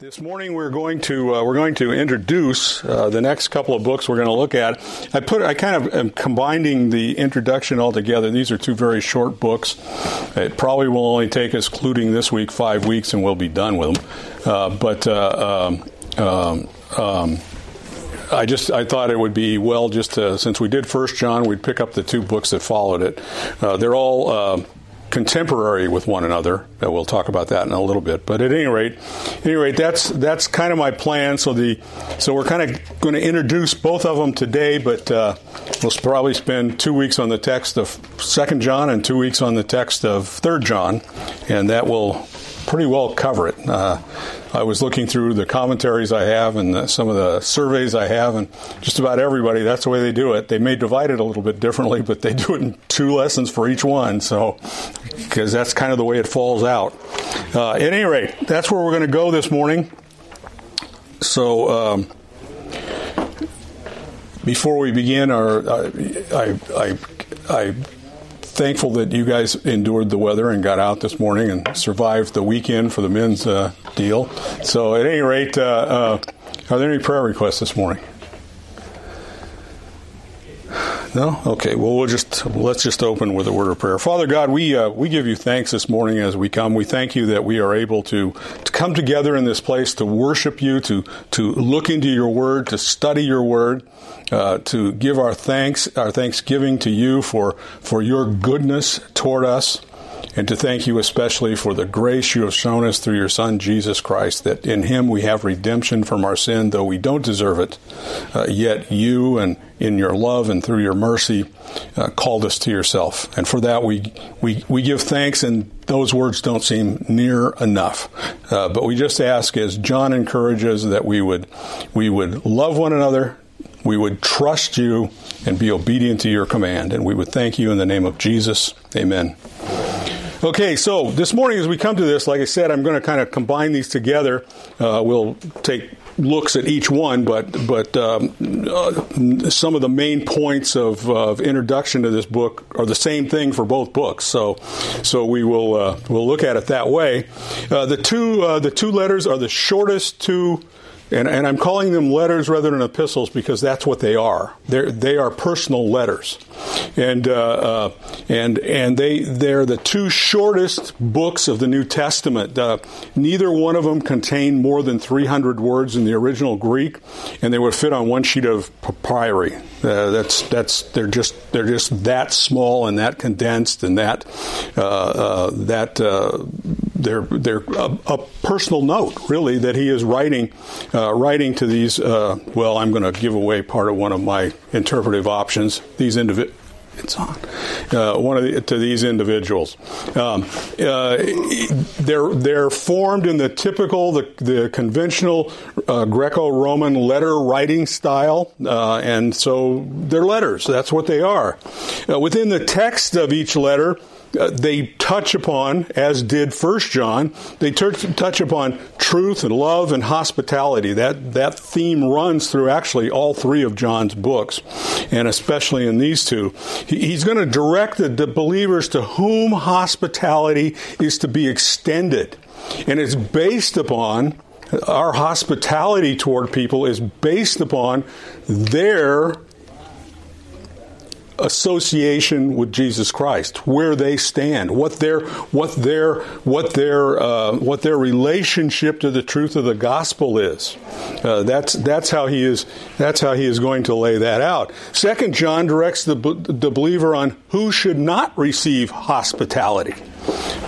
This morning we're going to uh, we're going to introduce uh, the next couple of books we're going to look at. I put I kind of am combining the introduction all together. These are two very short books. It probably will only take us, including this week, five weeks, and we'll be done with them. Uh, but uh, um, um, um, I just I thought it would be well just to, since we did First John, we'd pick up the two books that followed it. Uh, they're all uh, contemporary with one another. We'll talk about that in a little bit. But at any rate, at any rate, that's that's kind of my plan. So the so we're kind of going to introduce both of them today, but uh, we'll probably spend two weeks on the text of Second John and two weeks on the text of Third John, and that will pretty well cover it. Uh, I was looking through the commentaries I have and the, some of the surveys I have, and just about everybody, that's the way they do it. They may divide it a little bit differently, but they do it in two lessons for each one, so, because that's kind of the way it falls out. Uh, at any rate, that's where we're going to go this morning. So, um, before we begin, our, I, I, I thankful that you guys endured the weather and got out this morning and survived the weekend for the men's uh, deal. So, at any rate, uh, uh, are there any prayer requests this morning? No? Okay. Well, we'll just let's just open with a word of prayer. Father God, we uh, we give you thanks this morning as we come. We thank you that we are able to to come together in this place to worship you, to to look into your word, to study your word, uh, to give our thanks, our thanksgiving to you for for your goodness toward us and to thank you especially for the grace you have shown us through your Son, Jesus Christ, that in him we have redemption from our sin, though we don't deserve it. Uh, yet you and in your love and through your mercy uh, called us to yourself. And for that we, we, we give thanks, and those words don't seem near enough. Uh, but we just ask, as John encourages, that we would, we would love one another, we would trust you, and be obedient to your command. And we would thank you in the name of Jesus. Amen. Okay, so this morning as we come to this, like I said, I'm going to kind of combine these together. Uh, we'll take looks at each one, but but um, uh, some of the main points of, of, introduction to this book are the same thing for both books. So so we will uh, we'll look at it that way. Uh, the two uh, the two letters are the shortest two and, and, I'm calling them letters rather than epistles because that's what they are. They're, they are personal letters, and uh, uh, and and they they're the two shortest books of the New Testament. Uh, neither one of them contain more than 300 words in the original Greek, and they would fit on one sheet of papyri. Uh, that's that's they're just they're just that small and that condensed and that uh, uh, that they're they're a, a, personal note really that he is writing uh, writing to these. Uh, well, I'm going to give away part of one of my interpretive options. These individuals. It's on uh, one of the, to these individuals. Um, uh, they're they're formed in the typical, the, the conventional uh, Greco-Roman letter writing style, uh, and so they're letters. That's what they are. Uh, within the text of each letter, uh, they touch upon, as did First John, they touch upon truth and love and hospitality. That that theme runs through actually all three of John's books, and especially in these two. He, he's going to direct the, the believers to whom hospitality is to be extended, and it's based upon our hospitality toward people is based upon their association with Jesus Christ, where they stand, what their what their what their uh, what their relationship to the truth of the gospel is. Uh, that's that's how he is that's how he is going to lay that out. Second John directs the the believer on who should not receive hospitality.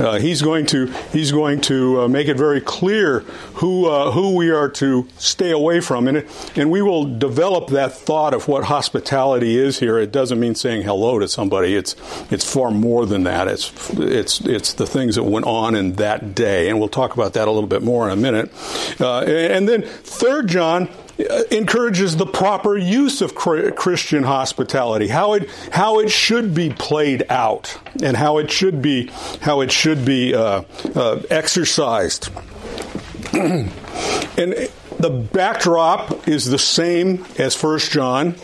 Uh, he's going to he's going to uh, make it very clear who uh, who we are to stay away from, and it, and we will develop that thought of what hospitality is here. It doesn't mean saying hello to somebody. It's it's far more than that. It's it's it's the things that went on in that day, and we'll talk about that a little bit more in a minute. Uh, and then Third John encourages the proper use of Christian hospitality, how it how it should be played out, and how it should be how it should be uh, uh, exercised. and the backdrop is the same as First John.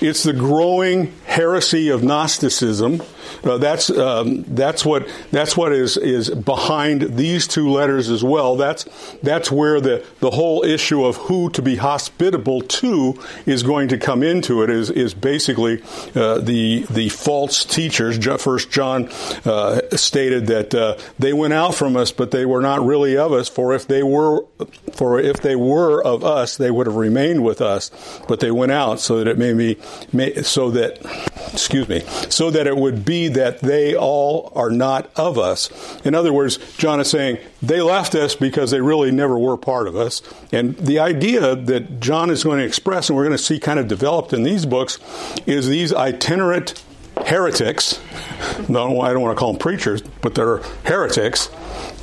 it's the growing heresy of Gnosticism. Uh, that's um, that's what that's what is is behind these two letters as well. That's that's where the the whole issue of who to be hospitable to is going to come into it. Is is basically uh, the the false teachers. First John uh, stated that uh, they went out from us, but they were not really of us. For if they were for if they were of us, they would have remained with us. But they went out so that it may be may, so that excuse me so that it would be that they all are not of us. In other words, John is saying they left us because they really never were part of us. And the idea that John is going to express, and we're going to see kind of developed in these books, is these itinerant heretics. No, I don't want to call them preachers, but they're heretics.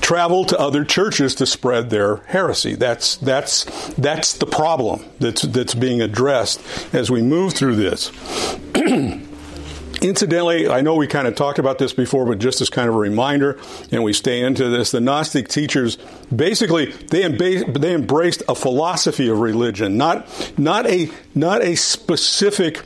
Travel to other churches to spread their heresy. That's that's that's the problem that's that's being addressed as we move through this. Incidentally, I know we kind of talked about this before, but just as kind of a reminder, and we stay into this, the Gnostic teachers basically they, emba- they embraced a philosophy of religion, not not a not a specific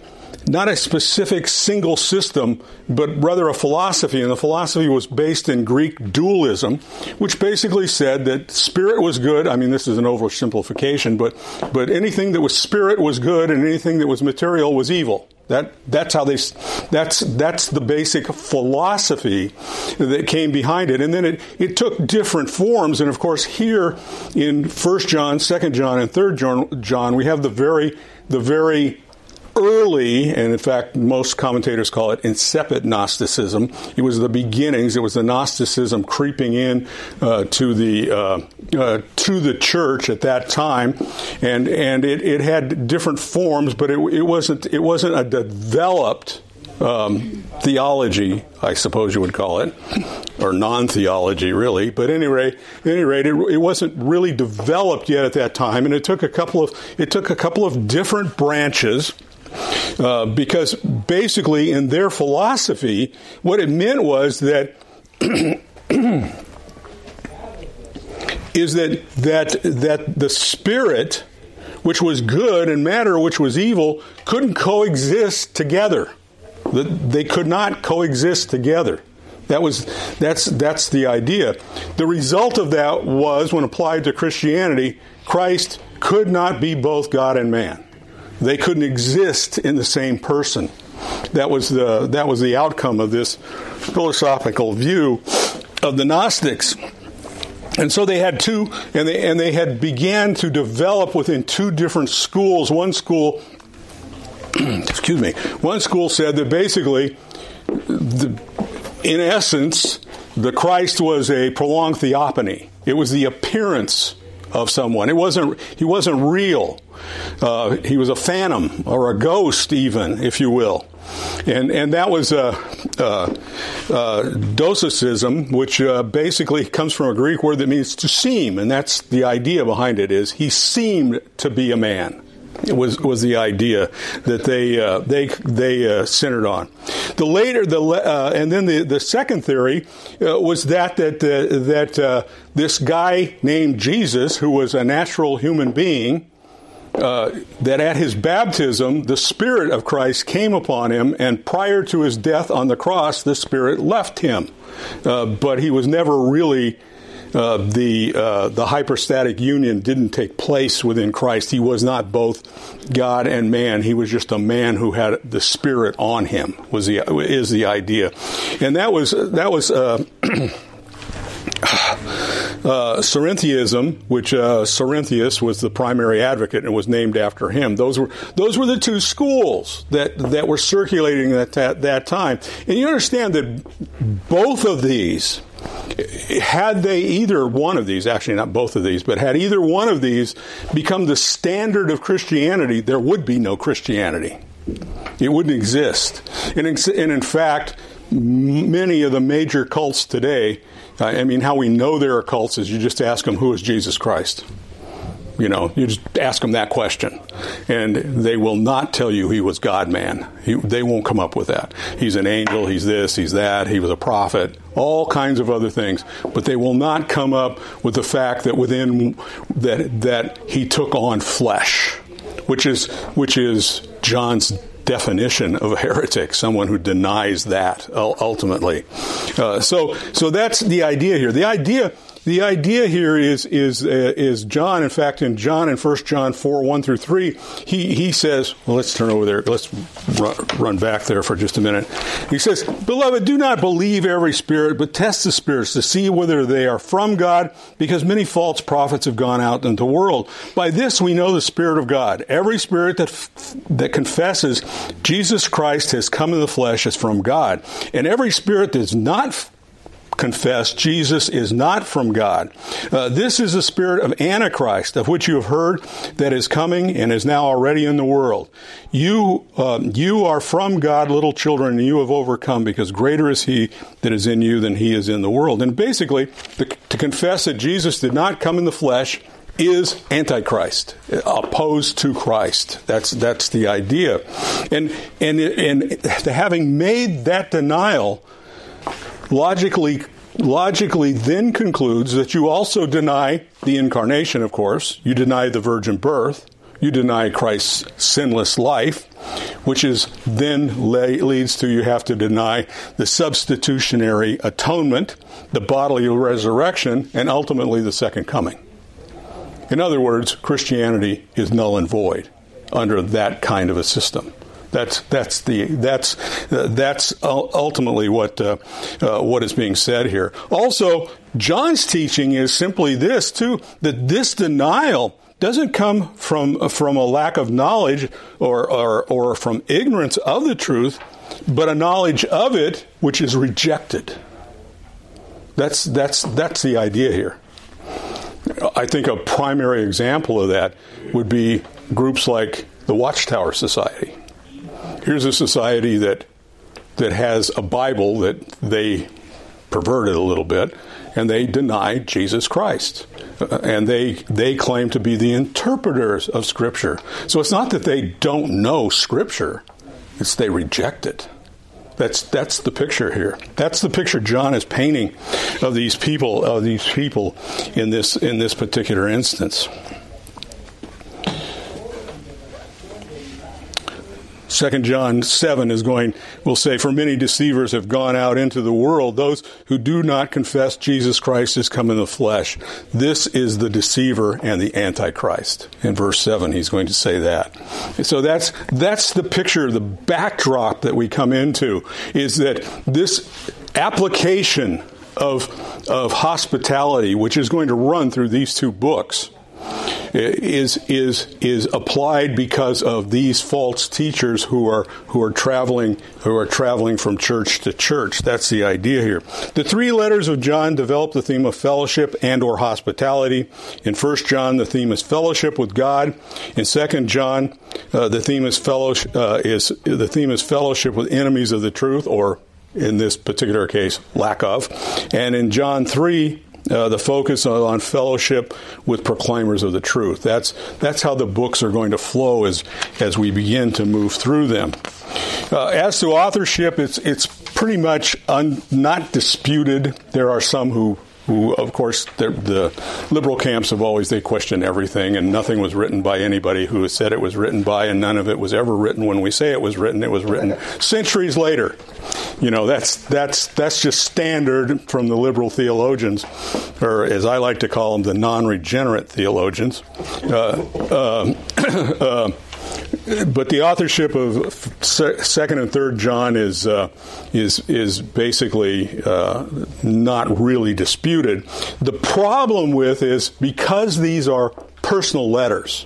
not a specific single system, but rather a philosophy. And the philosophy was based in Greek dualism, which basically said that spirit was good. I mean, this is an oversimplification, but, but anything that was spirit was good and anything that was material was evil. That, that's how they, that's, that's the basic philosophy that came behind it. And then it, it took different forms. And of course, here in 1 John, 2 John, and 3 John, John we have the very, the very early, and in fact, most commentators call it incipient Gnosticism. It was the beginnings. It was the Gnosticism creeping in uh, to the uh, uh, to the church at that time, and and it, it had different forms, but it, it wasn't it wasn't a developed um, theology, I suppose you would call it, or non-theology, really. But at any rate, any rate, it, it, wasn't really developed yet at that time, and it took a couple of it took a couple of different branches uh, because basically, in their philosophy, what it meant was that. is that that that the spirit which was good and matter which was evil couldn't coexist together. That they could not coexist together. That was that's that's the idea. The result of that was when applied to christianity christ could not be both god and man they couldn't exist in the same person. That was the that was the outcome of this philosophical view of the Gnostics. And so they had two, and they and they had began to develop within two different schools. One school, excuse me, one school said that basically, the, in essence, the Christ was a prolonged theophany. It was the appearance of someone. It wasn't he wasn't real. Uh, he was a phantom or a ghost, even, if you will. And, and that was uh, uh, uh, docetism, which uh, basically comes from a Greek word that means to seem, and that's the idea behind it. Is he seemed to be a man? Was was the idea that they uh, they they uh, centered on. The later the uh, and then the, the second theory uh, was that that uh, that uh, this guy named Jesus, who was a natural human being, that at his baptism, the Spirit of Christ came upon him, and prior to his death on the cross, the Spirit left him. But he was never really. Uh, the uh, the hypostatic union didn't take place within Christ. He was not both God and man. He was just a man who had the Spirit on him. Was the is the idea, and that was that was. Uh, uh, Cerinthianism, which uh, Cerinthus was the primary advocate and was named after him. Those were those were the two schools that that were circulating at that, that time. And you understand that both of these had they either one of these, actually not both of these, but had either one of these become the standard of Christianity, there would be no Christianity. It wouldn't exist. And in, fact, many of the major cults today I mean, how we know there are cults is you just ask them, who is Jesus Christ? You know, you just ask them that question, and they will not tell you he was God man. He, they won't come up with that. He's an angel, he's this, he's that, he was a prophet, all kinds of other things. But they will not come up with the fact that within that that he took on flesh, which is which is John's definition of a heretic, someone who denies that ultimately. Uh, so, so that's the idea here. The idea the idea here is is uh, is John. In fact, in John in 1 John four one through three, he he says, well, let's turn over there. Let's run, run back there for just a minute. He says, "Beloved, do not believe every spirit, but test the spirits to see whether they are from God, because many false prophets have gone out into the world. By this we know the Spirit of God. Every spirit that that confesses Jesus Christ has come in the flesh is from God, and every spirit that is not confess Jesus is not from God. Uh, this is the spirit of Antichrist, of which you have heard that is coming and is now already in the world. You, uh, you are from God, little children, and you have overcome because greater is He that is in you than He is in the world. And basically, the, to confess that Jesus did not come in the flesh is antichrist opposed to christ that's that's the idea and and and having made that denial logically logically then concludes that you also deny the incarnation, of course, you deny the virgin birth, you deny Christ's sinless life, which is then leads to you have to deny the substitutionary atonement, the bodily resurrection, and ultimately the second coming. In other words, Christianity is null and void under that kind of a system. That's that's the that's uh, that's ultimately what uh, uh, what is being said here. Also, John's teaching is simply this too: that this denial doesn't come from from a lack of knowledge or or, or from ignorance of the truth, but a knowledge of it which is rejected. That's that's that's the idea here. I think a primary example of that would be groups like the Watchtower Society here's a society that that has a Bible that they perverted a little bit, and they deny Jesus Christ. Uh, and they they claim to be the interpreters of Scripture. So it's not that they don't know Scripture; it's they reject it. That's that's the picture here. That's the picture John is painting of these people of these people in this in this particular instance. Second John 7 is going, will say, For many deceivers have gone out into the world, those who do not confess Jesus Christ has come in the flesh. This is the deceiver and the antichrist. In verse 7, he's going to say that. So that's, that's the picture, the backdrop that we come into, is that this application of, of hospitality, which is going to run through these two books, is is is applied because of these false teachers who are who are traveling who are traveling from church to church. That's the idea here. The three letters of John develop the theme of fellowship and or hospitality. In First John, the theme is fellowship with God. In Second John, uh, the theme is fellowship uh, is the theme is fellowship with enemies of the truth, or in this particular case, lack of. And in John 3, uh, the focus on fellowship with proclaimers of the truth. That's that's how the books are going to flow as as we begin to move through them. Uh, as to authorship, it's it's pretty much un, not disputed. There are some who who, of course, the liberal camps have always they question everything, and nothing was written by anybody who said it was written by, and none of it was ever written. When we say it was written, it was written centuries later. You know, that's that's that's just standard from the liberal theologians, or as I like to call them, the non-regenerate theologians. Uh, uh, uh, but the authorship of second and third John is uh, is is basically uh, not really disputed. The problem with is because these are personal letters,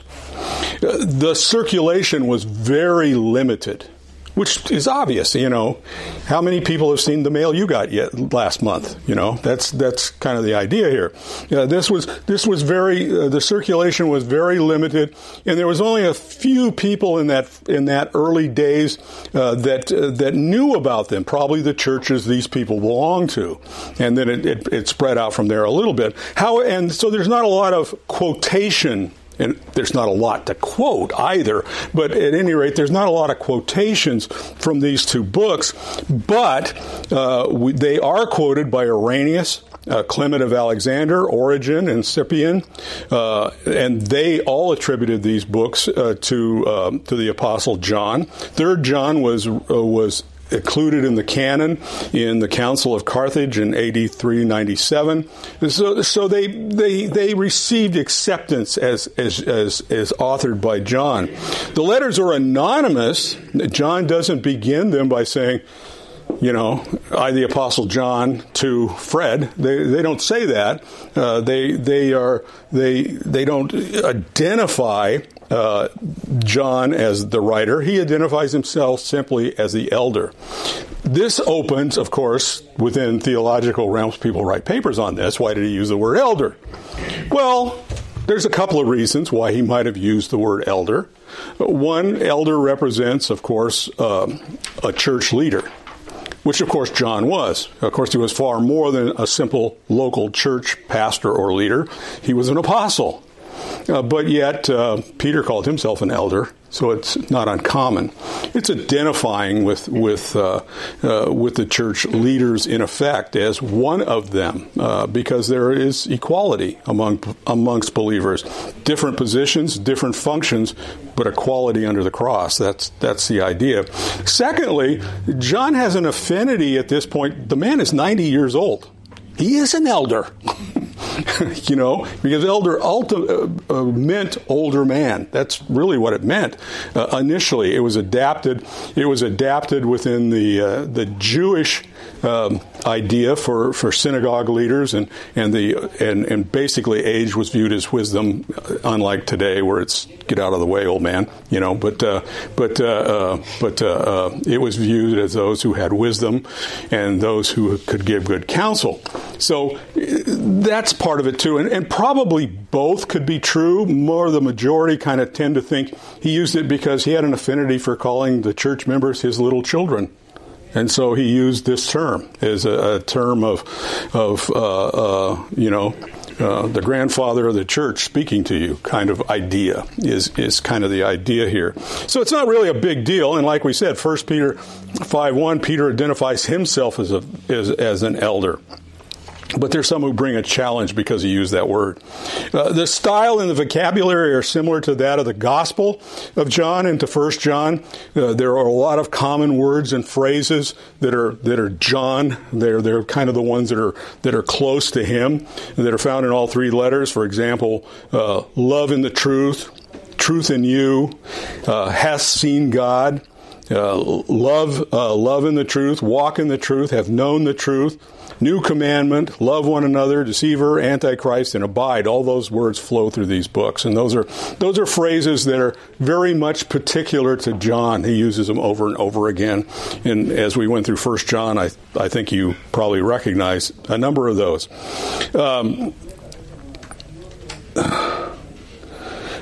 uh, the circulation was very limited which is obvious. You know, how many people have seen the mail you got yet last month? You know, that's that's kind of the idea here. Yeah, this was this was very uh, the circulation was very limited, and there was only a few people in that in that early days uh, that uh, that knew about them. Probably the churches these people belonged to, and then it, it, it spread out from there a little bit. How and so there's not a lot of quotation and there's not a lot to quote either, but at any rate, there's not a lot of quotations from these two books, but uh, we, they are quoted by Irenaeus uh, Clement of Alexander, Origen, and Cyprian, uh, and they all attributed these books uh, to um, to the Apostle John. Third John was uh, was included in the canon in the Council of Carthage in AD 397. So, so they, they, they received acceptance as, as, as, as authored by John. The letters are anonymous. John doesn't begin them by saying, you know, I, the Apostle John, to Fred. They, they don't say that. Uh, they, they, are, they, they don't identify John as the writer. He identifies himself simply as the elder. This opens, of course, within theological realms, people write papers on this. Why did he use the word elder? Well, there's a couple of reasons why he might have used the word elder. One, elder represents, of course, um, a church leader which of course John was. Of course, he was far more than a simple local church pastor or leader. He was an apostle. Uh, but yet, uh, Peter called himself an elder, so it's not uncommon. It's identifying with with uh, uh with the church leaders in effect as one of them, uh, because there is equality among amongst believers, different positions, different functions, but equality under the cross. That's that's the idea. Secondly, John has an affinity at this point. The man is ninety years old. He is an elder. you know, because elder ulti- uh, uh, meant older man. That's really what it meant uh, initially. It was adapted. It was adapted within the uh, the Jewish um, idea for, for synagogue leaders, and and the and, and basically age was viewed as wisdom, uh, unlike today where it's get out of the way, old man. You know, but uh, but but it was viewed as those who had wisdom and those who could give good counsel. So that's part of it too, and, and probably both could be true. More the majority kind of tend to think he used it because he had an affinity for calling the church members his little children. And so he used this term as a, a term of, of uh, uh, you know, uh, the grandfather of the church speaking to you kind of idea is, is kind of the idea here. So it's not really a big deal. And like we said, 1 Peter 5 1, Peter identifies himself as, a, as, as an elder but there's some who bring a challenge because he used that word. Uh, the style and the vocabulary are similar to that of the Gospel of John and to First John. Uh, there are a lot of common words and phrases that are that are John. They're they're kind of the ones that are that are close to him that are found in all three letters. For example, uh, love in the truth, truth in you, uh, has seen God. Uh, love, uh, love in the truth, walk in the truth, have known the truth, New commandment, love one another, deceiver, antichrist, and abide. All those words flow through these books. And those are, those are phrases that are very much particular to John. He uses them over and over again. And as we went through First John, I, I think you probably recognize a number of those. Um,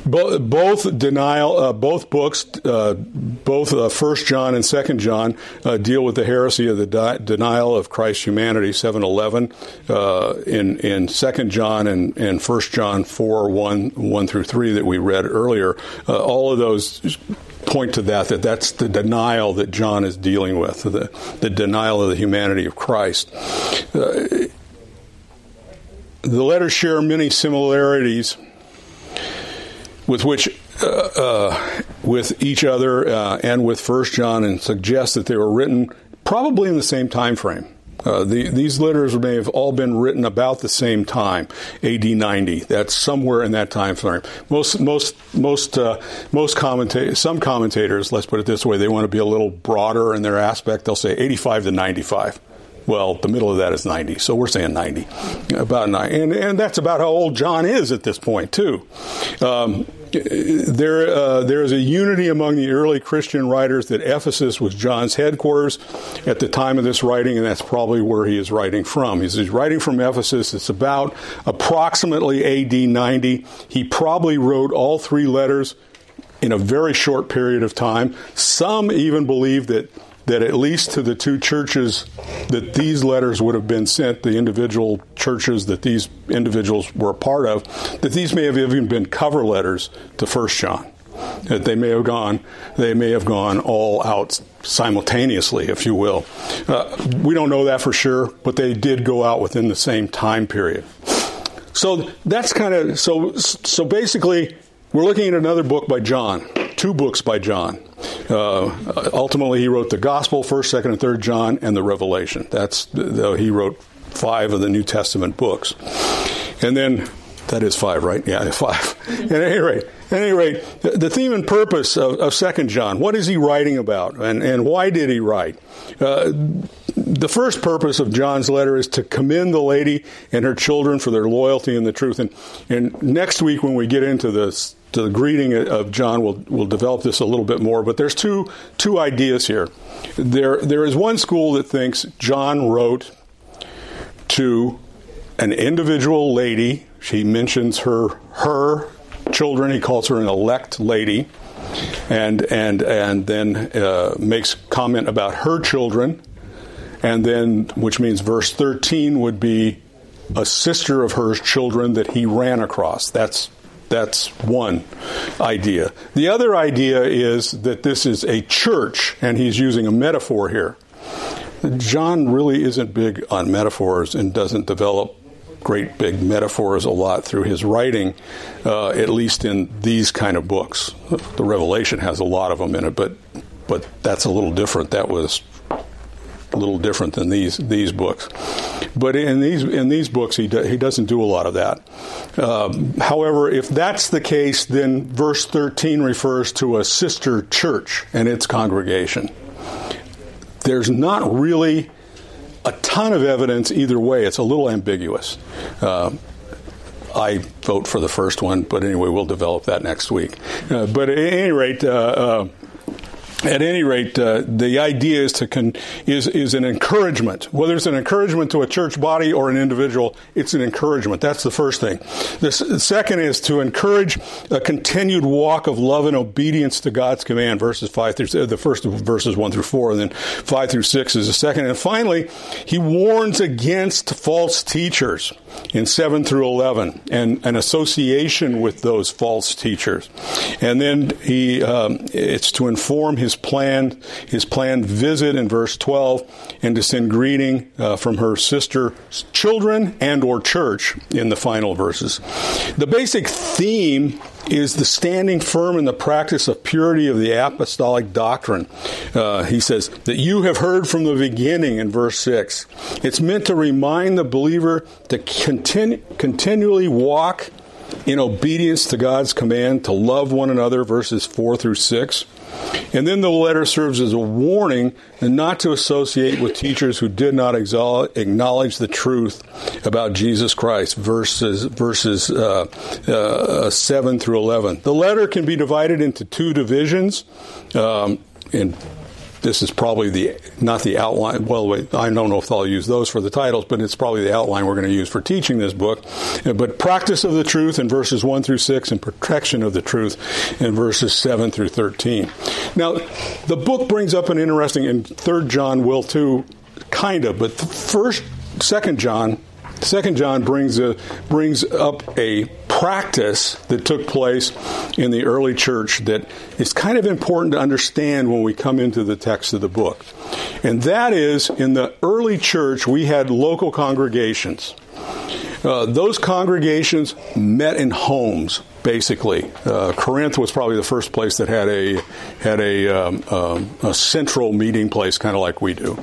both, denial, uh, both books, uh, both uh, First John and Second John, uh, deal with the heresy of the di- denial of Christ's humanity. Seven eleven uh, in in Second John and and First John four one one through three that we read earlier. Uh, all of those point to that that that's the denial that John is dealing with the the denial of the humanity of Christ. the letters share many similarities with which uh, uh, with each other uh, and with First John, and suggest that they were written probably in the same time frame. Uh, the, these letters may have all been written about the same time, AD 90. That's somewhere in that time frame. Most, most, most, uh, most commentators, some commentators, let's put it this way, they want to be a little broader in their aspect. They'll say 85 to 95. Well, the middle of that is 90, so we're saying 90, about 90, and and that's about how old John is at this point too. Um, there, uh, there is a unity among the early Christian writers that Ephesus was John's headquarters at the time of this writing, and that's probably where he is writing from. He's, he's writing from Ephesus. It's about approximately AD 90. He probably wrote all three letters in a very short period of time. Some even believe that that at least to the two churches that these letters would have been sent, the individual churches that these individuals were a part of, that these may have even been cover letters to First John. that they may have gone, they may have gone all out simultaneously, if you will. Uh, we don't know that for sure, but they did go out within the same time period. So that's kind of so. So basically, we're looking at another book by John, two books by John. Uh, ultimately, he wrote the Gospel, First, Second, and Third John, and the Revelation. That's the, he wrote five of the New Testament books, and then that is five, right? Yeah, five. At any rate, at any rate, the theme and purpose of, Second John. What is he writing about, and and why did he write? Uh, the first purpose of John's letter is to commend the lady and her children for their loyalty and the truth. And, and next week, when we get into this, the greeting of John, we'll, we'll develop this a little bit more. But there's two, two ideas here. There, there is one school that thinks John wrote to an individual lady. She mentions her, her children. He calls her an elect lady. And, and, and then uh, makes comment about her children and then which means verse 13 would be a sister of hers children that he ran across that's that's one idea the other idea is that this is a church and he's using a metaphor here john really isn't big on metaphors and doesn't develop great big metaphors a lot through his writing, uh, at least in these kind of books. The Revelation has a lot of them in it, but but that's a little different. That was a little different than these these books. But in these in these books, he do, he doesn't do a lot of that. Um, however, if that's the case, then verse thirteen refers to a sister church and its congregation. There's not really a ton of evidence either way. It's a little ambiguous. Uh, I vote for the first one, but anyway, we'll develop that next week. Uh, but at any rate, uh, uh at any rate, uh, the idea is to con- is is an encouragement. Whether it's an encouragement to a church body or an individual, it's an encouragement. That's the first thing. The, s- the second is to encourage a continued walk of love and obedience to God's command. Verses five through the first verses one through four, and then five through six is the second. And finally, he warns against false teachers in 7 through 11 and an association with those false teachers. And then he, um, it's to inform his plan, his planned visit in verse 12 and to send greeting uh, from her sister children and or church in the final verses. The basic theme is the standing firm in the practice of purity of the apostolic doctrine. Uh, he says that you have heard from the beginning in verse 6. It's meant to remind the believer to continu- continually walk in obedience to God's command to love one another, verses 4 through 6. And then the letter serves as a warning not to associate with teachers who did not acknowledge the truth about Jesus Christ, verses, verses uh, uh, 7 through 11. The letter can be divided into two divisions. Um, in this is probably the not the outline. Well, wait, I don't know if I'll use those for the titles, but it's probably the outline we're going to use for teaching this book. Uh, but practice of the truth in verses one through six, and protection of the truth in verses seven through thirteen. Now, the book brings up an interesting, and Third John will too, kind of, but first, Second John Second John brings a, brings up a practice that took place in the early church that is kind of important to understand when we come into the text of the book. And that is in the early church we had local congregations. Uh, those congregations met in homes basically. Uh, Corinth was probably the first place that had a had a, um, um, a central meeting place, kind of like we do.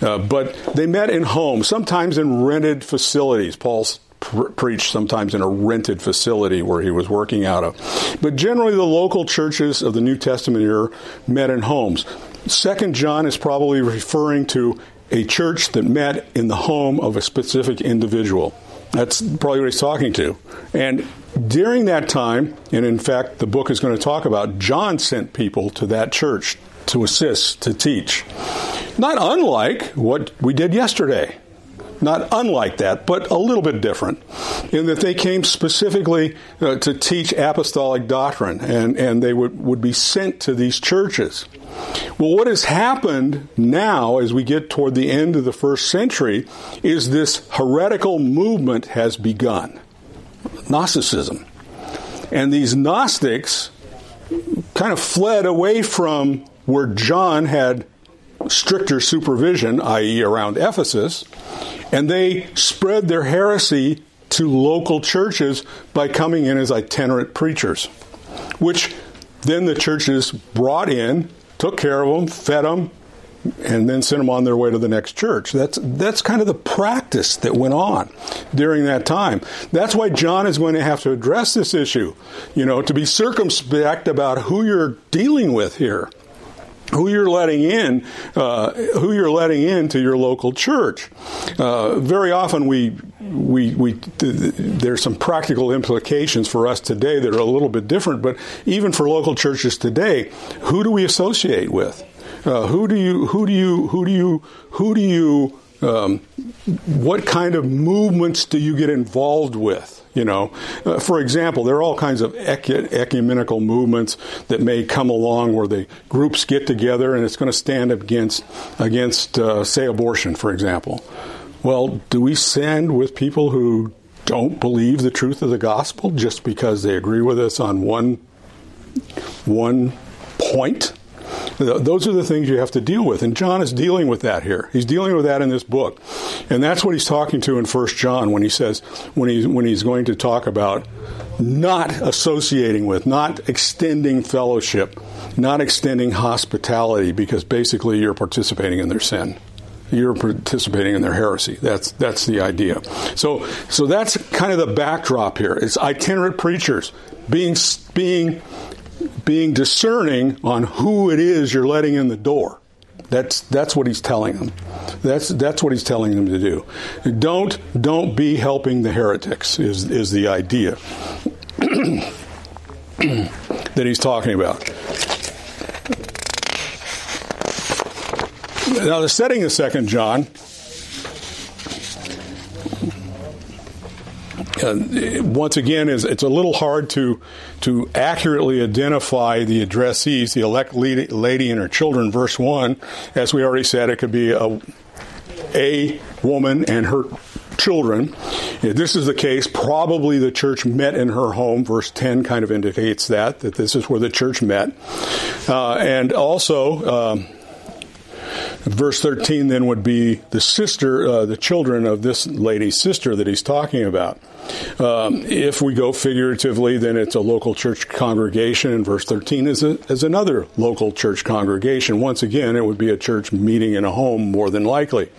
Uh, but they met in homes, sometimes in rented facilities. Paul's preached sometimes in a rented facility where he was working out of. But generally, the local churches of the New Testament era met in homes. Second John is probably referring to a church that met in the home of a specific individual. That's probably what he's talking to. And during that time, and in fact, the book is going to talk about, John sent people to that church to assist, to teach. Not unlike what we did yesterday. Not unlike that, but a little bit different in that they came specifically uh, to teach apostolic doctrine and, and they would, would be sent to these churches. Well, what has happened now as we get toward the end of the first century is this heretical movement has begun. Gnosticism. And these Gnostics kind of fled away from where John had stricter supervision, i.e., around Ephesus, and they spread their heresy to local churches by coming in as itinerant preachers, which then the churches brought in, took care of them, fed them, and then sent them on their way to the next church. That's that's kind of the practice that went on during that time. That's why John is going to have to address this issue, you know, to be circumspect about who you're dealing with here who you're letting in, uh, who you're letting into your local church. Uh, very often, we we we there's some practical implications for us today that are a little bit different. But even for local churches today, who do we associate with? Uh, who do you who do you who do you who do you um, what kind of movements do you get involved with? You know, uh, for example, there are all kinds of ecumenical movements that may come along where the groups get together and it's going to stand against against uh, say abortion, for example. Well, do we stand with people who don't believe the truth of the gospel just because they agree with us on one one point? Those are the things you have to deal with. And John is dealing with that here. He's dealing with that in this book. And that's what he's talking to in First John when he says, when, he, when he's going to talk about not associating with, not extending fellowship, not extending hospitality, because basically you're participating in their sin you're participating in their heresy. That's that's the idea. So so that's kind of the backdrop here. It's itinerant preachers being being being discerning on who it is you're letting in the door. That's that's what he's telling them. That's that's what he's telling them to do. Don't don't be helping the heretics is is the idea that he's talking about. Now the setting of Second John uh, once again, is it's a little hard to to accurately identify the addressees, the elect lady and her children. Verse one, as we already said, it could be a a woman and her children. If this is the case, probably the church met in her home. Verse 10 kind of indicates that, that this is where the church met. Uh, and also, um, Verse 13 then would be the sister, uh, the children of this lady's sister that he's talking about. Um, if we go figuratively, then it's a local church congregation, and verse 13 is, a, is another local church congregation. Once again, it would be a church meeting in a home, more than likely.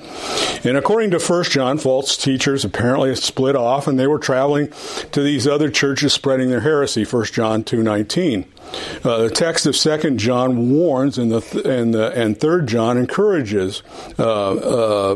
And according to 1 John, false teachers apparently split off, and they were traveling to these other churches spreading their heresy, 1 John 2.19. Uh, the text of Second John warns, and the th- and the and Third John encourages uh, uh,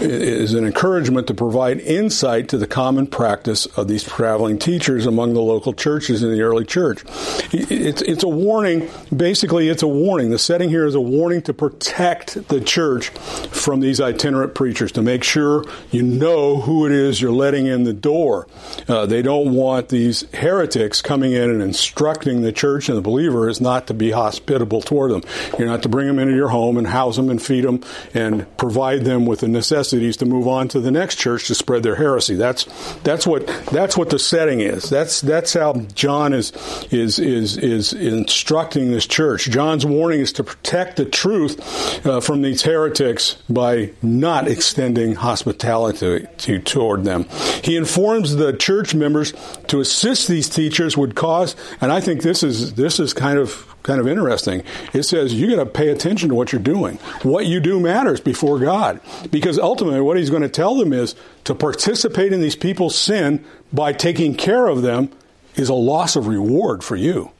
is an encouragement to provide insight to the common practice of these traveling teachers among the local churches in the early church. It's, it's a warning, basically, it's a warning. The setting here is a warning to protect the church from these itinerant preachers, to make sure you know who it is you're letting in the door. Uh, they don't want these heretics coming in and instructing the church and the believer is not to be hospitable toward them. You're not to bring them into your home and house them and feed them and provide them with the necessity cities to move on to the next church to spread their heresy. That's that's what that's what the setting is. That's that's how John is is is is instructing this church. John's warning is to protect the truth uh, from these heretics by not extending hospitality to, toward them. He informs the church members to assist these teachers would cause, and I think this is this is kind of kind of interesting. It says you got to pay attention to what you're doing. What you do matters before God. Because ultimately, what he's going to tell them is to participate in these people's sin by taking care of them is a loss of reward for you.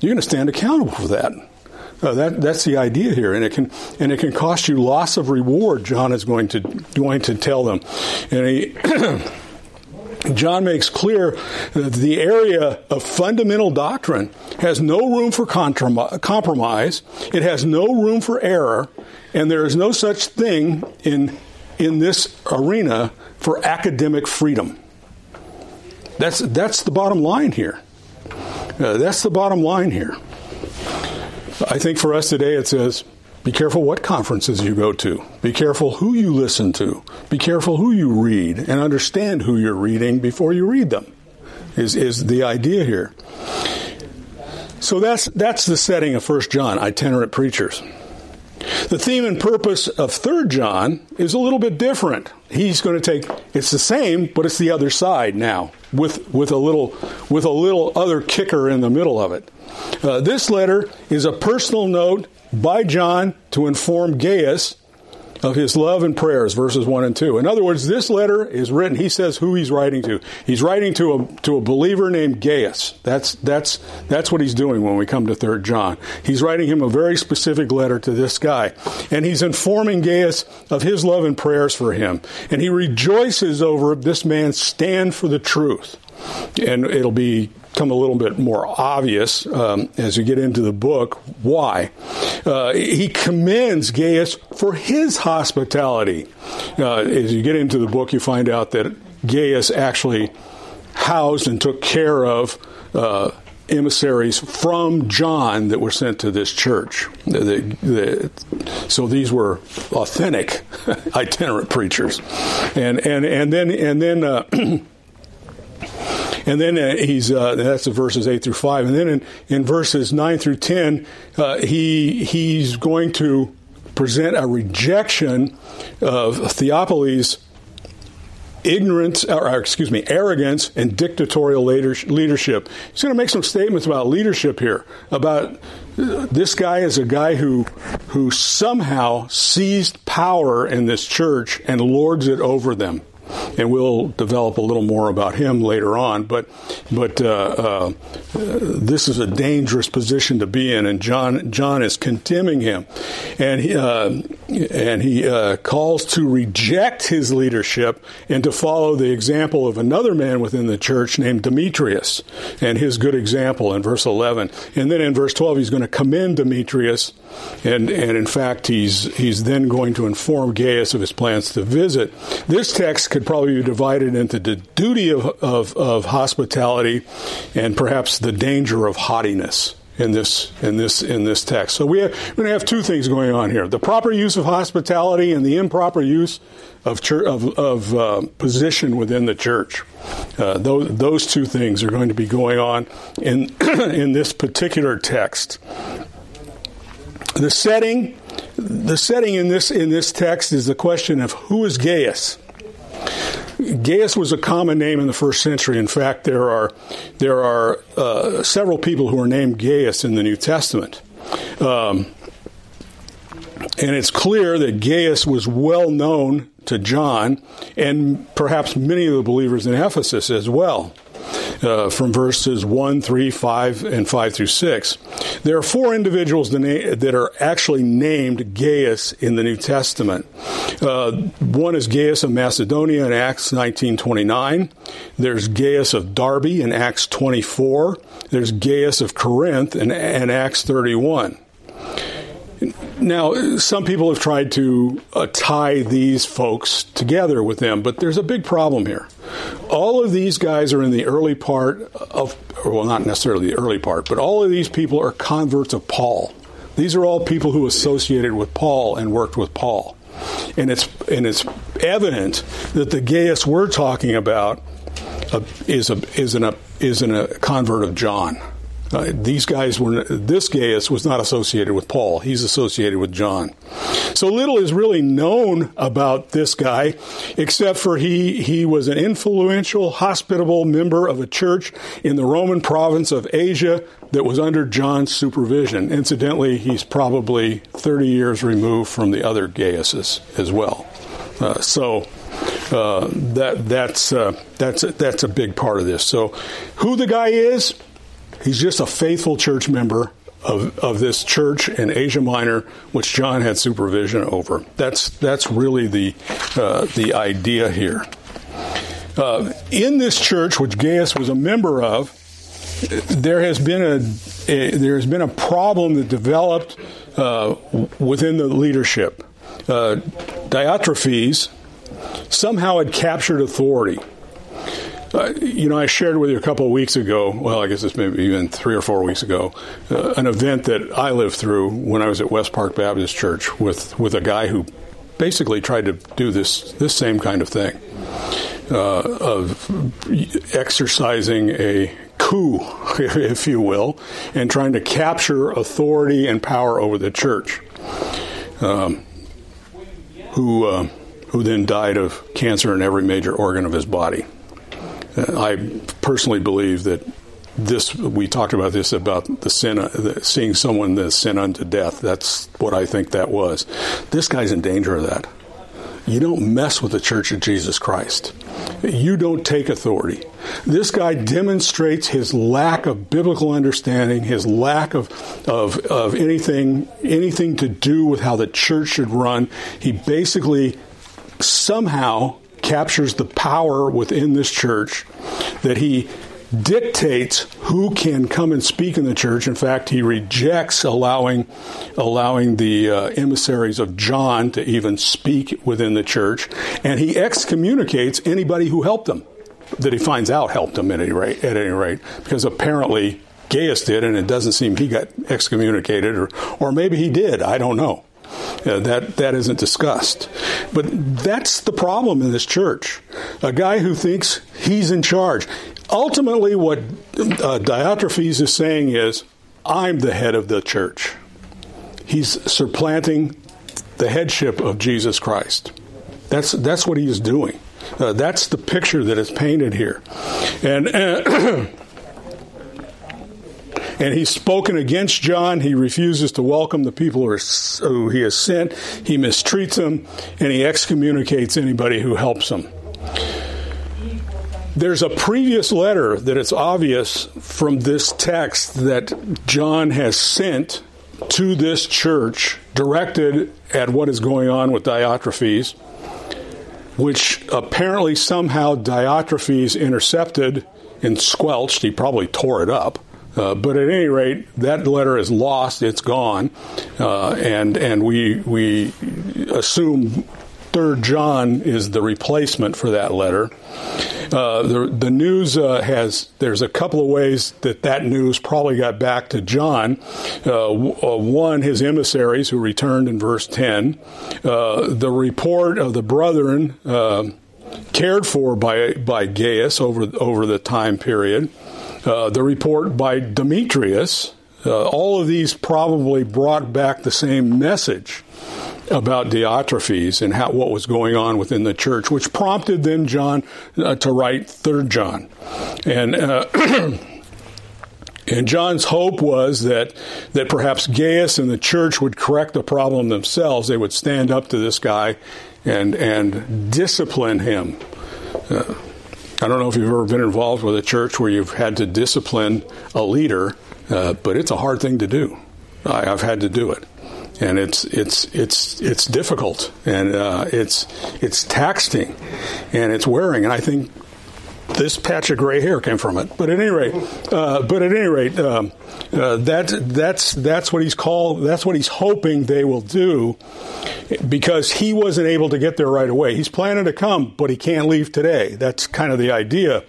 You're going to stand accountable for that. Uh, that that's the idea here, and it can and it can cost you loss of reward. John is going to going to tell them, and he. John makes clear that the area of fundamental doctrine has no room for compromise, it has no room for error, and there is no such thing in, in this arena for academic freedom. That's, that's the bottom line here. Uh, that's the bottom line here. I think for us today it says be careful what conferences you go to. Be careful who you listen to. Be careful who you read and understand who you're reading before you read them, is, is the idea here. So that's that's the setting of First John, itinerant preachers. The theme and purpose of Third John is a little bit different. He's going to take it's the same, but it's the other side now, with with a little with a little other kicker in the middle of it. Uh, this letter is a personal note by John to inform Gaius of his love and prayers, verses 1 and 2. In other words, this letter is written, he says who he's writing to. He's writing to a, to a believer named Gaius. That's, that's, that's what he's doing when we come to 3 John. He's writing him a very specific letter to this guy. And he's informing Gaius of his love and prayers for him. And he rejoices over this man's stand for the truth. And it'll be become a little bit more obvious um, as you get into the book why. Uh, he commends Gaius for his hospitality. Uh, as you get into the book, you find out that Gaius actually housed and took care of. Uh, emissaries from John that were sent to this church. The, the, so these were authentic itinerant preachers, and and and then and then. Uh, And then uh, he's uh, that's the verses eight through five, and then in, in verses nine through ten, uh, he he's going to present a rejection of Theophilus' ignorance, or excuse me, arrogance and dictatorial leadership. He's going to make some statements about leadership here. About this guy is a guy who who somehow seized power in this church and lords it over them and we'll develop a little more about him later on. But but uh, uh, this is a dangerous position to be in, and John John is condemning him, and he, uh, and he uh, calls to reject his leadership and to follow the example of another man within the church named Demetrius and his good example in verse eleven, and then in verse twelve he's going to commend Demetrius, and and in fact he's he's then going to inform Gaius of his plans to visit. This text could probably be divided into the duty of, of, of hospitality and perhaps the danger of haughtiness in this in this in this text. So we have, we're going to have two things going on here: the proper use of hospitality and the improper use of church, of, of uh, position within the church. Uh, those those two things are going to be going on in in this particular text. The setting the setting in this in this text is the question of who is Gaius. Gaius was a common name in the first century. In fact, there are there are uh, several people who are named Gaius in the New Testament. Um, and it's clear that Gaius was well known to John and perhaps many of the believers in Ephesus as well uh, from verses 1, 3, 5, and 5 through 6. There are four individuals that are actually named Gaius in the New Testament. Uh, one is Gaius of Macedonia in Acts 19.29. There's Gaius of Derbe in Acts 24. There's Gaius of Corinth in, in Acts 31. Now, some people have tried to uh, tie these folks together with them, but there's a big problem here. All of these guys are in the early part of, well, not necessarily the early part, but all of these people are converts of Paul. These are all people who associated with Paul and worked with Paul. And it's, and it's evident that the Gaius we're talking about uh, is, a, is, an, a, is an, a convert of John. Uh, these guys were, this Gaius was not associated with Paul. He's associated with John. So little is really known about this guy, except for he, he was an influential, hospitable member of a church in the Roman province of Asia that was under John's supervision. Incidentally, he's probably 30 years removed from the other Gaiuses as well. Uh, so, uh, that that's uh, that's that's a big part of this. So, who the guy is, He's just a faithful church member of, of this church in Asia Minor, which John had supervision over. That's that's really the uh, the idea here. Uh, in this church, which Gaius was a member of, there has been a, a there has been a problem that developed uh, within the leadership. Uh, Diotrephes somehow had captured authority. Uh, you know, I shared with you a couple of weeks ago, well, I guess it's maybe even three or four weeks ago, uh, an event that I lived through when I was at West Park Baptist Church with, with a guy who basically tried to do this, this same kind of thing. Uh, of exercising a coup, if you will, and trying to capture authority and power over the church. Um, who uh, who then died of cancer in every major organ of his body. I personally believe that this we talked about this about the sin seeing someone that sin unto death. That's what i think that was. This guy's in danger of that. You don't mess with the church of jesus christ. You don't take authority. This guy demonstrates his lack of biblical understanding his lack of, of, of anything anything to do with how the church should run. He basically somehow captures the power within this church that he dictates who can come and speak in the church. In fact, he rejects allowing allowing the uh, emissaries of John to even speak within the church, and he excommunicates anybody who helped him that he finds out helped him at any rate. At any rate, because apparently Gaius did, and it doesn't seem he got excommunicated, or or maybe he did. I don't know. Uh, that that isn't discussed. But that's the problem in this church. A guy who thinks he's in charge. Ultimately, what uh, Diotrephes is saying is, I'm the head of the church. He's supplanting the headship of Jesus Christ. That's that's what he is doing. Uh, that's the picture that is painted here, and. And he's spoken against John. He refuses to welcome the people who he has sent. He mistreats them, and he excommunicates anybody who helps him. There's a previous letter that it's obvious from this text that John has sent to this church directed at what is going on with Diotrephes, which apparently somehow Diotrephes intercepted and squelched. He probably tore it up. Uh, but at any rate, that letter is lost; it's gone, uh, and and we we assume Third John is the replacement for that letter. Uh, the the news uh, has there's a couple of ways that that news probably got back to John. Uh, uh one, his emissaries who returned in verse ten. Uh, the report of the brethren cared for by by Gaius over over the time period. Uh, the report by Demetrius, uh, all of these probably brought back the same message about Diotrephes and how, what was going on within the church, which prompted then John uh, to write Third John, and. Uh, and John's hope was that that perhaps Gaius and the church would correct the problem themselves. They would stand up to this guy and and discipline him. I don't know if you've ever been involved with a church where you've had to discipline a leader, uh, but it's a hard thing to do. I, have had to do it, and it's it's it's it's difficult, and uh, it's it's taxing, and it's wearing. And I think this patch of gray hair came from it. But at any rate, uh, but at any rate, um, uh, that that's that's what he's called. That's what he's hoping they will do, because he wasn't able to get there right away. He's planning to come, but he can't leave today. That's kind of the idea,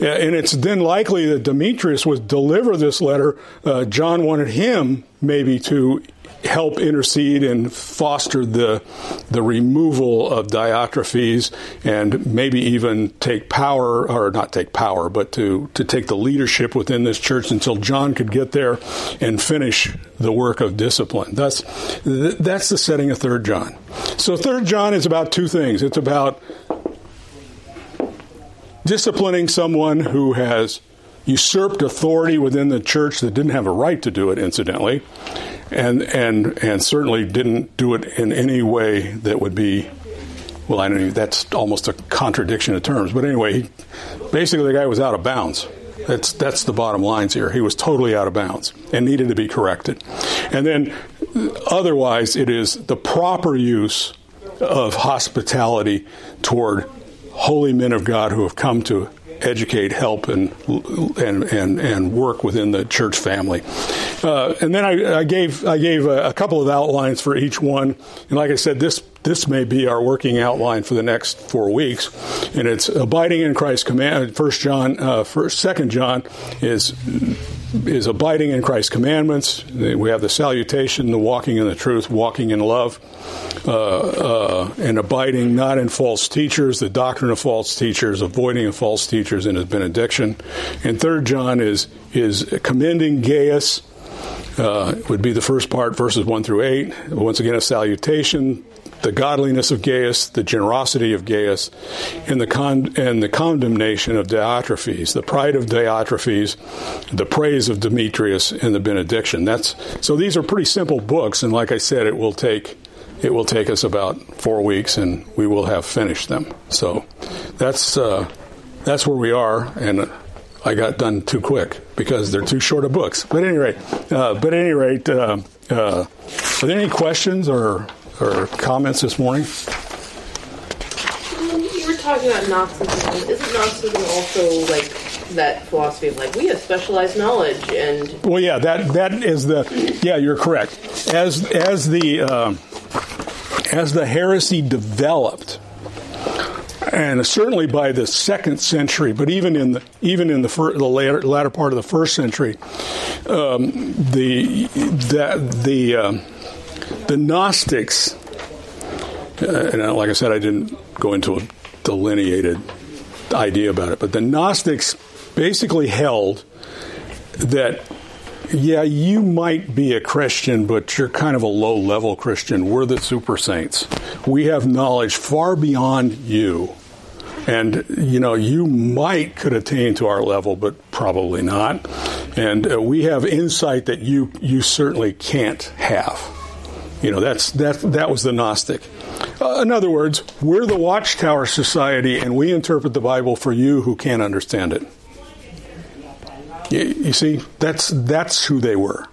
and it's then likely that Demetrius would deliver this letter. Uh, John wanted him maybe to help intercede and foster the the removal of Diotrephes and maybe even take power or not take power but to to take the leadership within this church until John could get there and finish the work of discipline. That's that's the setting of third John. So third John is about two things. It's about disciplining someone who has usurped authority within the church that didn't have a right to do it incidentally and and and certainly didn't do it in any way that would be well I know that's almost a contradiction of terms. But anyway he, basically the guy was out of bounds. That's that's the bottom lines here. He was totally out of bounds and needed to be corrected. And then otherwise it is the proper use of hospitality toward holy men of God who have come to educate, help, and and and, and work within the church family. Uh, and then I, I, gave I gave a, a, couple of outlines for each one, and like I said, this this may be our working outline for the next four weeks, and it's abiding in Christ's command. First John, uh, first Second John is is abiding in Christ's commandments. We have the salutation, the walking in the truth, walking in love, uh, uh, and abiding not in false teachers, the doctrine of false teachers, avoiding of false teachers in his benediction. And third John is is commending Gaius. Uh, would be the first part, verses one through eight. Once again, a salutation, the godliness of Gaius, the generosity of Gaius, and the con- and the condemnation of Diotrephes, the pride of Diotrephes, the praise of Demetrius, and the benediction. That's so. These are pretty simple books, and like I said, it will take it will take us about four weeks, and we will have finished them. So that's uh, that's where we are, and. I got done too quick because they're too short of books. But at any rate, uh, but at any rate, uh, uh, are there any questions or or comments this morning? You were talking about Gnosticism. Isn't Gnosticism also like that philosophy of like we have specialized knowledge and? Well, yeah, that that is the yeah, you're correct. As as the uh, as the heresy developed, and certainly by the second century, but even in the even in the, fir- the latter, latter part of the first century, um, the that the um, the Gnostics, uh, and like I said, I didn't go into a delineated idea about it, but the Gnostics basically held that, yeah, you might be a Christian, but you're kind of a low level Christian. We're the super saints. We have knowledge far beyond you. And, you know, you might could attain to our level, but probably not. And uh, we have insight that you, you certainly can't have. You know, that's that that was the Gnostic. Uh, in other words, we're the Watchtower Society, and we interpret the Bible for you who can't understand it. You, you see, that's that's who they were.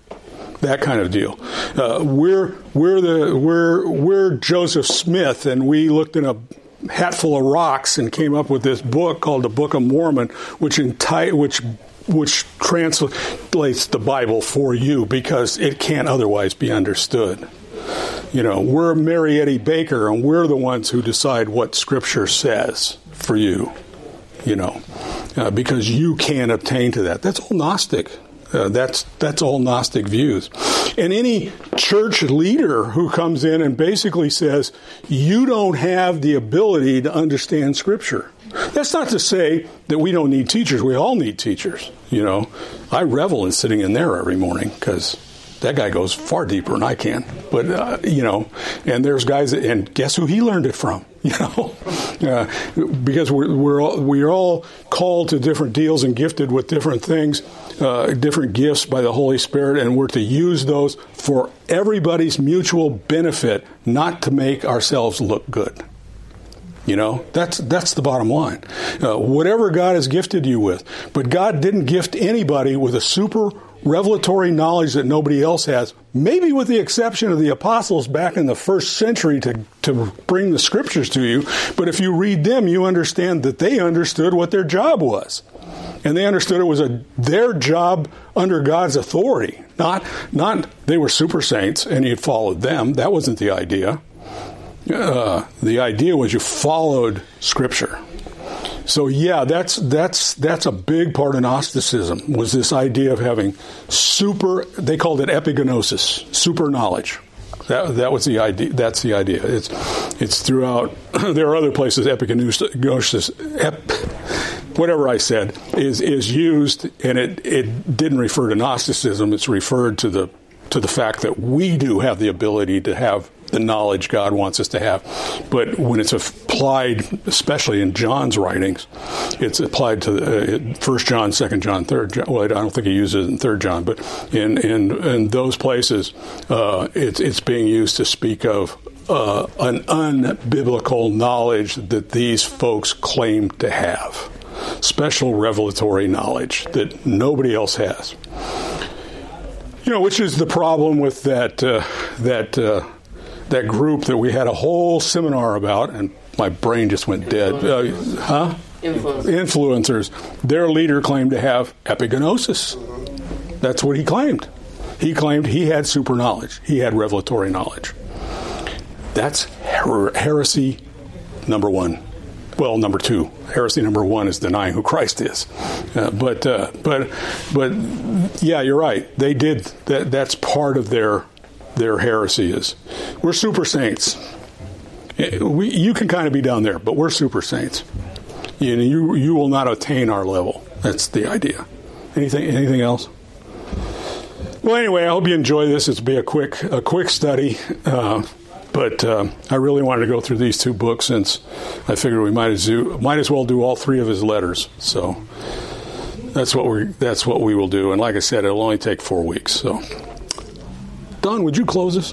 That kind of deal. Uh, we're we're the we're we're Joseph Smith, and we looked in a hatful of rocks and came up with this book called the Book of Mormon, which enti- which which translates the Bible for you because it can't otherwise be understood. You know, we're Mary Eddie Baker, and we're the ones who decide what Scripture says for you. You know, uh, because you can't obtain to that. That's all Gnostic. Uh, that's that's all Gnostic views. And any church leader who comes in and basically says you don't have the ability to understand Scripture. That's not to say that we don't need teachers. We all need teachers. You know, I revel in sitting in there every morning because that guy goes far deeper than I can. But uh, you know, and there's guys, that, and guess who he learned it from? You know, uh, because we're we're all, we're all called to different deals and gifted with different things, uh, different gifts by the Holy Spirit, and we're to use those for everybody's mutual benefit, not to make ourselves look good. You know, that's that's the bottom line. Uh, whatever God has gifted you with, but God didn't gift anybody with a super revelatory knowledge that nobody else has, maybe with the exception of the apostles back in the first century to, to bring the scriptures to you. But if you read them, you understand that they understood what their job was. And they understood it was a, their job under God's authority. Not, not they were super saints and you followed them. That wasn't the idea. Uh, the idea was you followed Scripture. So yeah, that's that's that's a big part of Gnosticism was this idea of having super. They called it epigenosis, super knowledge. That that was the idea. That's the idea. It's it's throughout. there are other places epigenosis, Ep, whatever I said is is used, and it it didn't refer to Gnosticism. It's referred to the to the fact that we do have the ability to have the knowledge God wants us to have. But when it's applied, especially in John's writings, it's applied to First uh, John, Second John, Third John. Well, I don't think he uses it in Third John, but in in, in those places, uh, it's it's being used to speak of uh, an unbiblical knowledge that these folks claim to have, special revelatory knowledge that nobody else has. You know, which is the problem with that uh, that uh, that group that we had a whole seminar about, and my brain just went dead. Uh, huh? Influencers. Influencers. Their leader claimed to have epigenosis. That's what he claimed. He claimed he had super knowledge. He had revelatory knowledge. That's her- heresy number one. well, number two, heresy number one is denying who Christ is. Uh, but uh, but but yeah, you're right. They did that. That's part of their their heresy is we're super saints. We, you can kind of be down there, but we're super saints. You, you you will not attain our level. That's the idea. Anything anything else? Well, anyway, I hope you enjoy this. It'll be a quick a quick study. Uh, but uh, I really wanted to go through these two books since I figured we might as, do, might as well do all three of his letters. So that's what we that's what we will do. And like I said, it'll only take four weeks. So, Don, would you close us?